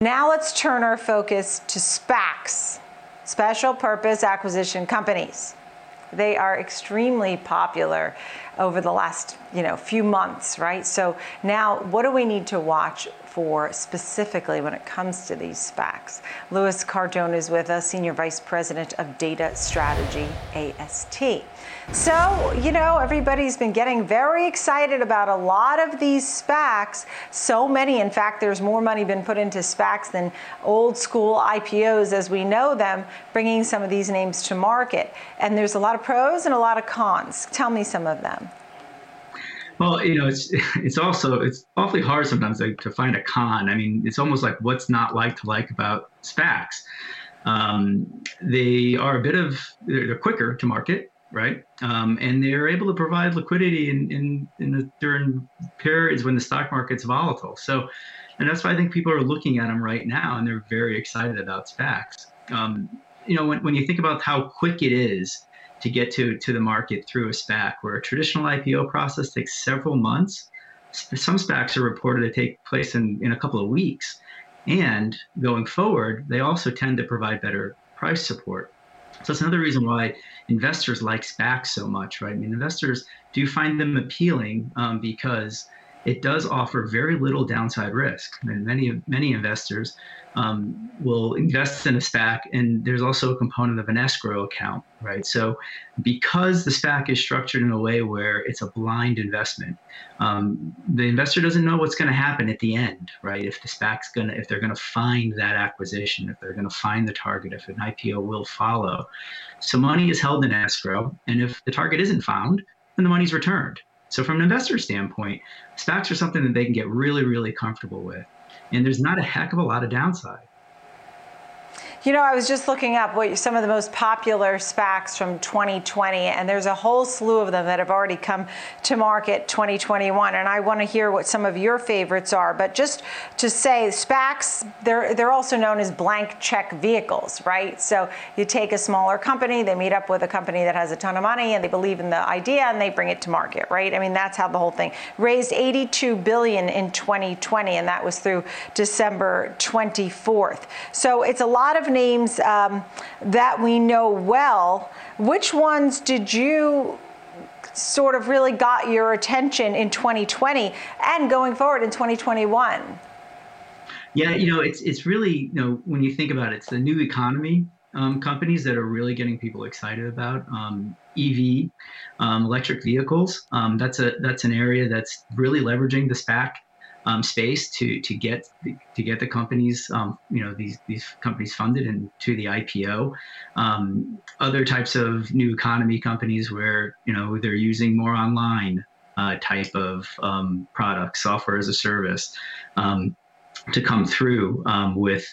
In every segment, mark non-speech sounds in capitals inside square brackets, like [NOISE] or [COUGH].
Now let's turn our focus to SPACs, special purpose acquisition companies. They are extremely popular over the last you know few months, right? So now, what do we need to watch for specifically when it comes to these SPACs? Louis Cardone is with us, Senior Vice President of Data Strategy, AST. So, you know, everybody's been getting very excited about a lot of these SPACs. So many, in fact, there's more money been put into SPACs than old school IPOs as we know them, bringing some of these names to market. And there's a lot of pros and a lot of cons. Tell me some of them. Well, you know, it's [LAUGHS] it's also it's awfully hard sometimes like, to find a con. I mean, it's almost like what's not like to like about SPACs. Um, they are a bit of they're, they're quicker to market right? Um, and they're able to provide liquidity in, in, in the, during periods when the stock market's volatile. So, and that's why I think people are looking at them right now and they're very excited about SPACs. Um, you know, when, when you think about how quick it is to get to, to the market through a SPAC, where a traditional IPO process takes several months, some SPACs are reported to take place in, in a couple of weeks. And going forward, they also tend to provide better price support. So that's another reason why investors like SPACs so much, right? I mean, investors do find them appealing um, because it does offer very little downside risk. I mean, many many investors um, will invest in a SPAC, and there's also a component of an escrow account, right? So, because the SPAC is structured in a way where it's a blind investment, um, the investor doesn't know what's going to happen at the end, right? If the SPAC's going to, if they're going to find that acquisition, if they're going to find the target, if an IPO will follow. So, money is held in escrow, and if the target isn't found, then the money's returned. So from an investor standpoint, stocks are something that they can get really, really comfortable with. And there's not a heck of a lot of downside. You know, I was just looking up what some of the most popular SPACs from 2020, and there's a whole slew of them that have already come to market 2021. And I want to hear what some of your favorites are. But just to say, SPACs, they're they're also known as blank check vehicles, right? So you take a smaller company, they meet up with a company that has a ton of money, and they believe in the idea, and they bring it to market, right? I mean, that's how the whole thing raised 82 billion in 2020, and that was through December 24th. So it's a lot of names um, that we know well. Which ones did you sort of really got your attention in 2020 and going forward in 2021? Yeah, you know, it's it's really you know when you think about it, it's the new economy um, companies that are really getting people excited about um, EV, um, electric vehicles. Um, that's a that's an area that's really leveraging the SPAC um, space to to get to get the companies um, you know these these companies funded and to the IPO. Um, other types of new economy companies where you know they're using more online uh, type of um, products, software as a service, um, to come through um, with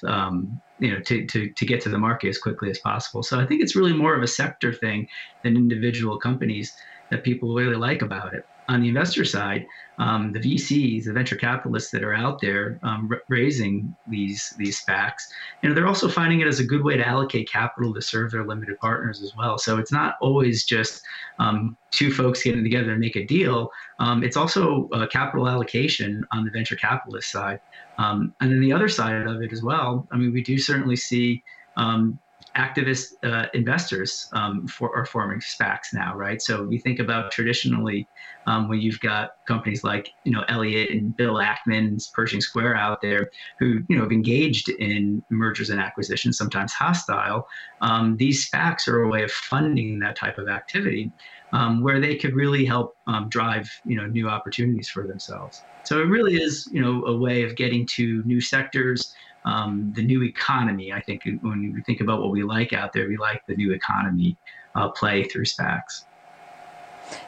you know to, to, to get to the market as quickly as possible. So I think it's really more of a sector thing than individual companies that people really like about it on the investor side, um, the VCs, the venture capitalists that are out there um, r- raising these these SPACs, you know, they're also finding it as a good way to allocate capital to serve their limited partners as well. So it's not always just um, two folks getting together and make a deal. Um, it's also capital allocation on the venture capitalist side, um, and then the other side of it as well. I mean, we do certainly see um, activist uh, investors um, for, are forming SPACs now, right? So we think about traditionally um, when you've got companies like you know Elliott and Bill Ackman's Pershing Square out there who you know have engaged in mergers and acquisitions, sometimes hostile. Um, these SPACs are a way of funding that type of activity, um, where they could really help um, drive you know new opportunities for themselves. So it really is you know a way of getting to new sectors um, the new economy. I think when we think about what we like out there, we like the new economy uh, play through SPACs.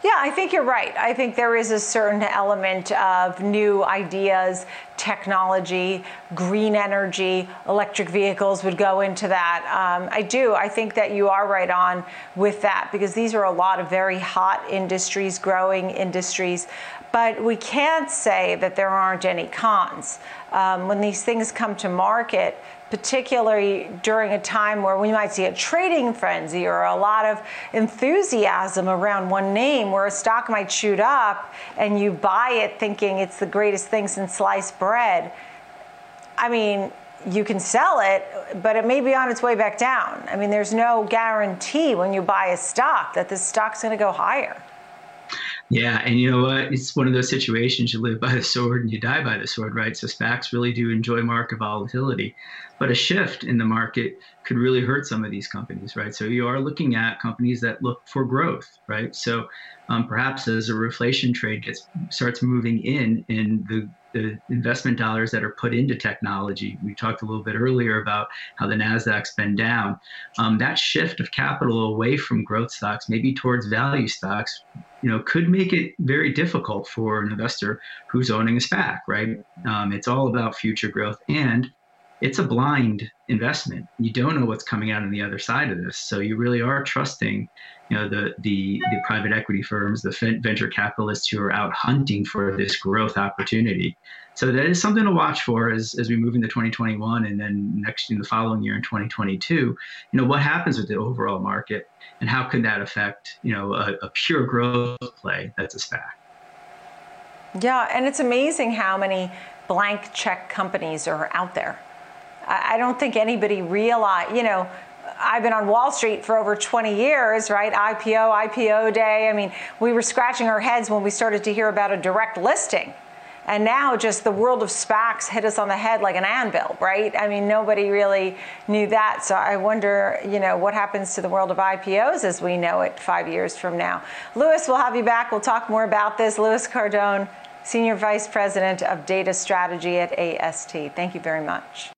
Yeah, I think you're right. I think there is a certain element of new ideas, technology, green energy, electric vehicles would go into that. Um, I do. I think that you are right on with that because these are a lot of very hot industries, growing industries. But we can't say that there aren't any cons. Um, when these things come to market, particularly during a time where we might see a trading frenzy or a lot of enthusiasm around one name where a stock might shoot up and you buy it thinking it's the greatest thing since sliced bread. I mean, you can sell it, but it may be on its way back down. I mean, there's no guarantee when you buy a stock that this stock's going to go higher. Yeah, and you know what? It's one of those situations you live by the sword and you die by the sword, right? So SPACs really do enjoy market volatility, but a shift in the market could really hurt some of these companies, right? So you are looking at companies that look for growth, right? So um, perhaps as a reflation trade gets starts moving in, in the the investment dollars that are put into technology. We talked a little bit earlier about how the Nasdaq's been down. Um, that shift of capital away from growth stocks, maybe towards value stocks, you know, could make it very difficult for an investor who's owning a SPAC. Right? Um, it's all about future growth and it's a blind investment. You don't know what's coming out on the other side of this. So you really are trusting, you know, the the the private equity firms, the venture capitalists who are out hunting for this growth opportunity. So that is something to watch for as, as we move into 2021 and then next in the following year in 2022. You know, what happens with the overall market and how can that affect, you know, a, a pure growth play that's a SPAC? Yeah, and it's amazing how many blank check companies are out there I don't think anybody realized, you know, I've been on Wall Street for over 20 years, right? IPO, IPO day. I mean, we were scratching our heads when we started to hear about a direct listing. And now just the world of SPACs hit us on the head like an anvil, right? I mean, nobody really knew that. So I wonder, you know, what happens to the world of IPOs as we know it five years from now. Louis, we'll have you back. We'll talk more about this. Louis Cardone, Senior Vice President of Data Strategy at AST. Thank you very much.